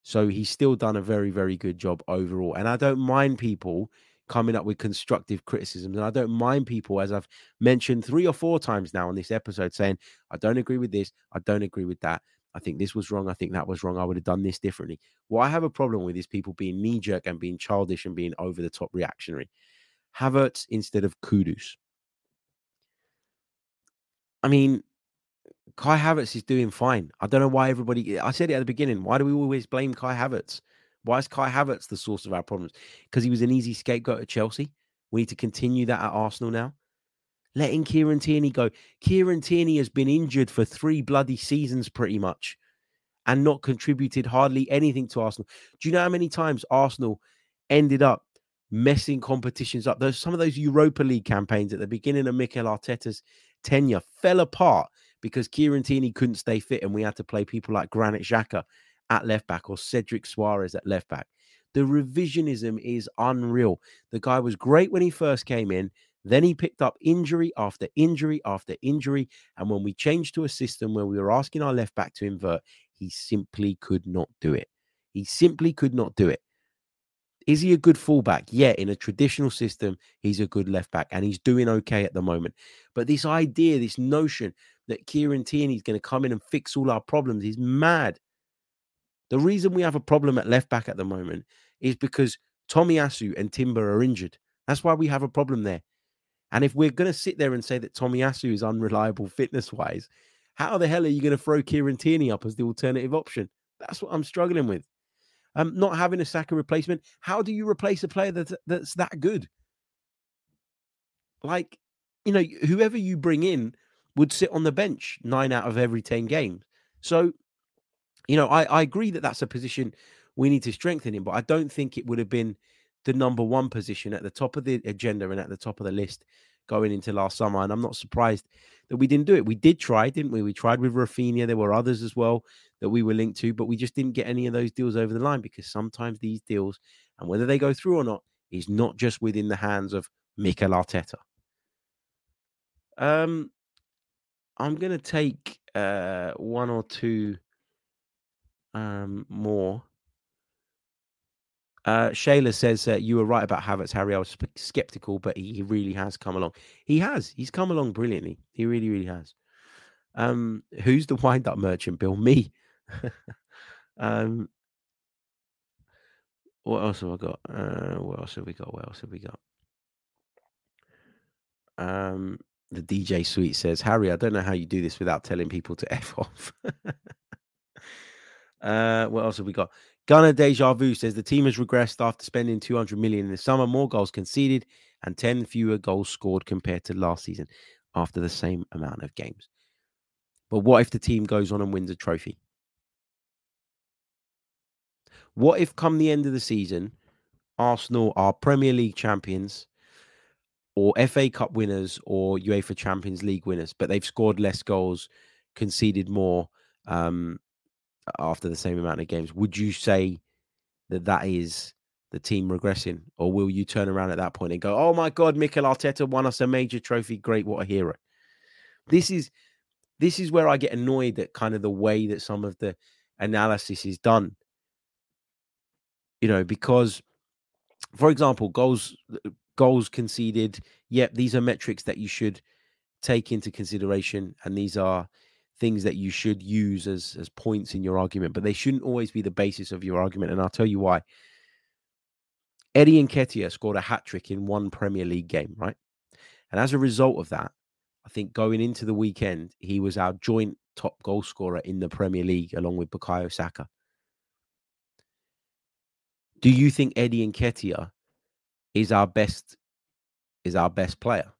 So he's still done a very, very good job overall. And I don't mind people coming up with constructive criticisms. And I don't mind people, as I've mentioned three or four times now on this episode, saying, I don't agree with this. I don't agree with that. I think this was wrong. I think that was wrong. I would have done this differently. What I have a problem with is people being knee jerk and being childish and being over the top reactionary. Havertz instead of Kudus. I mean, Kai Havertz is doing fine. I don't know why everybody. I said it at the beginning. Why do we always blame Kai Havertz? Why is Kai Havertz the source of our problems? Because he was an easy scapegoat at Chelsea. We need to continue that at Arsenal now. Letting Kieran Tierney go. Kieran Tierney has been injured for three bloody seasons, pretty much, and not contributed hardly anything to Arsenal. Do you know how many times Arsenal ended up messing competitions up? There's some of those Europa League campaigns at the beginning of Mikel Arteta's tenure fell apart because Kieran Tierney couldn't stay fit and we had to play people like Granit Xhaka at left back or Cedric Soares at left back. The revisionism is unreal. The guy was great when he first came in. Then he picked up injury after injury after injury. And when we changed to a system where we were asking our left back to invert, he simply could not do it. He simply could not do it. Is he a good fullback? Yeah, in a traditional system, he's a good left back and he's doing okay at the moment. But this idea, this notion that Kieran Tierney is going to come in and fix all our problems is mad. The reason we have a problem at left back at the moment is because Tomiyasu and Timber are injured. That's why we have a problem there. And if we're going to sit there and say that Tomiyasu is unreliable fitness wise, how the hell are you going to throw Kieran Tierney up as the alternative option? That's what I'm struggling with. Um, not having a Saka replacement. How do you replace a player that's that's that good? Like, you know, whoever you bring in would sit on the bench nine out of every ten games. So, you know, I, I agree that that's a position we need to strengthen in, but I don't think it would have been the number one position at the top of the agenda and at the top of the list going into last summer. And I'm not surprised that we didn't do it. We did try, didn't we? We tried with Raphinha. There were others as well that we were linked to, but we just didn't get any of those deals over the line because sometimes these deals, and whether they go through or not, is not just within the hands of Mikel Arteta. Um, I'm going to take uh, one or two um, more. Uh, Shayla says uh, you were right about Havertz, Harry. I was skeptical, but he, he, really has come along. He has. He's come along brilliantly. He really, really has. Um, who's the wind up merchant, Bill? Me. um, what else have I got? Uh, what else have we got? What else have we got? Um, the DJ Suite says, Harry, I don't know how you do this without telling people to F off. uh, what else have we got? Gunner Deja Vu says the team has regressed after spending 200 million in the summer, more goals conceded and 10 fewer goals scored compared to last season after the same amount of games. But what if the team goes on and wins a trophy? What if, come the end of the season, Arsenal are Premier League champions, or FA Cup winners or UEFA Champions League winners, but they've scored less goals, conceded more um, after the same amount of games. Would you say that that is the team regressing, or will you turn around at that point and go, "Oh my God, Mikel Arteta won us a major trophy. Great, what a hero." This is this is where I get annoyed at kind of the way that some of the analysis is done. You know, because, for example, goals goals conceded. Yep, these are metrics that you should take into consideration, and these are things that you should use as as points in your argument. But they shouldn't always be the basis of your argument, and I'll tell you why. Eddie Nketiah scored a hat trick in one Premier League game, right? And as a result of that, I think going into the weekend, he was our joint top goal scorer in the Premier League along with Bukayo Saka. Do you think Eddie Nketiah is our best is our best player?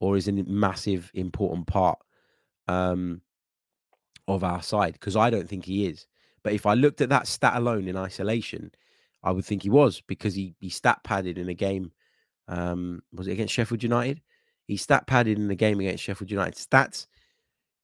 Or is a massive important part um, of our side? Because I don't think he is. But if I looked at that stat alone in isolation, I would think he was because he he stat padded in a game. Um, was it against Sheffield United? He stat padded in the game against Sheffield United. Stats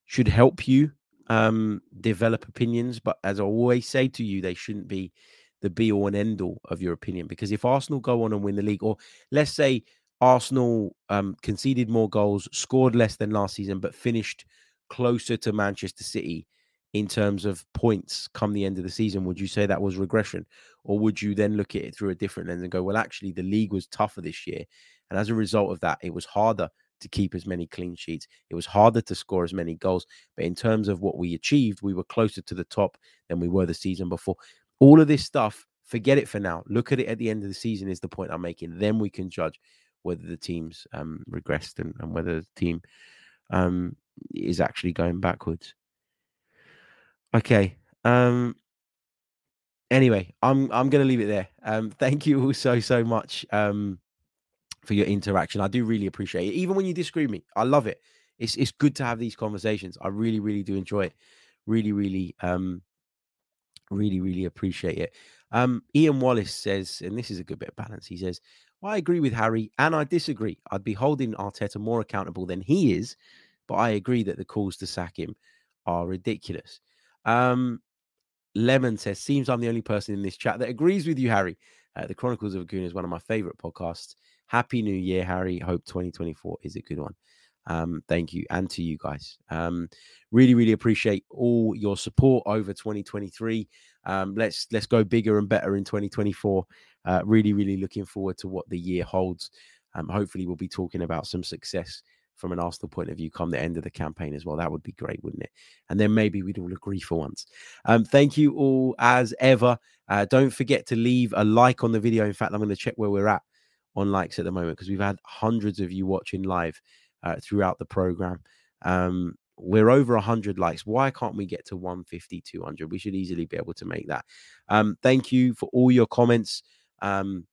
should help you um, develop opinions, but as I always say to you, they shouldn't be the be all and end all of your opinion. Because if Arsenal go on and win the league, or let's say Arsenal um, conceded more goals, scored less than last season, but finished closer to Manchester City in terms of points come the end of the season, would you say that was regression? Or would you then look at it through a different lens and go, well, actually, the league was tougher this year. And as a result of that, it was harder to keep as many clean sheets. It was harder to score as many goals. But in terms of what we achieved, we were closer to the top than we were the season before. All of this stuff, forget it for now. Look at it at the end of the season, is the point I'm making. Then we can judge whether the team's um, regressed and, and, whether the team um, is actually going backwards. Okay. Um, anyway, I'm I'm going to leave it there. Um, thank you all so so much um, for your interaction. I do really appreciate it, even when you disagree with me. I love it. It's it's good to have these conversations. I really really do enjoy it. Really really um, really really appreciate it. Um, Ian Wallace says, and this is a good bit of balance. He says, well, "I agree with Harry, and I disagree. I'd be holding Arteta more accountable than he is, but I agree that the calls to sack him are ridiculous." Um, Lemon says, seems I'm the only person in this chat that agrees with you, Harry. Uh, the Chronicles of a Goon is one of my favorite podcasts. Happy New Year, Harry. Hope 2024 is a good one. Um, thank you, and to you guys. Um, really, really appreciate all your support over 2023. Um, let's let's go bigger and better in 2024. Uh, really, really looking forward to what the year holds. Um, hopefully, we'll be talking about some success from an Arsenal point of view come the end of the campaign as well. That would be great, wouldn't it? And then maybe we'd all agree for once. Um, thank you all as ever. Uh, don't forget to leave a like on the video. In fact, I'm going to check where we're at on likes at the moment because we've had hundreds of you watching live uh, throughout the program. Um, we're over 100 likes. Why can't we get to 150, 200? We should easily be able to make that. Um, thank you for all your comments. Um,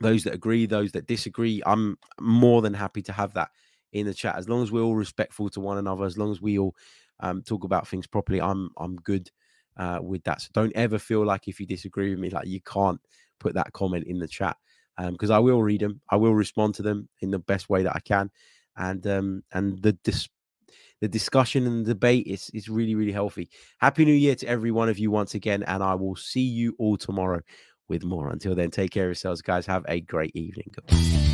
those that agree, those that disagree, I'm more than happy to have that in the chat. As long as we're all respectful to one another, as long as we all um, talk about things properly, I'm I'm good uh, with that. So don't ever feel like if you disagree with me, like you can't put that comment in the chat because um, I will read them. I will respond to them in the best way that I can, and um, and the dis- the discussion and the debate is is really really healthy. Happy New Year to every one of you once again, and I will see you all tomorrow with more. Until then, take care of yourselves, guys. Have a great evening. Goodbye.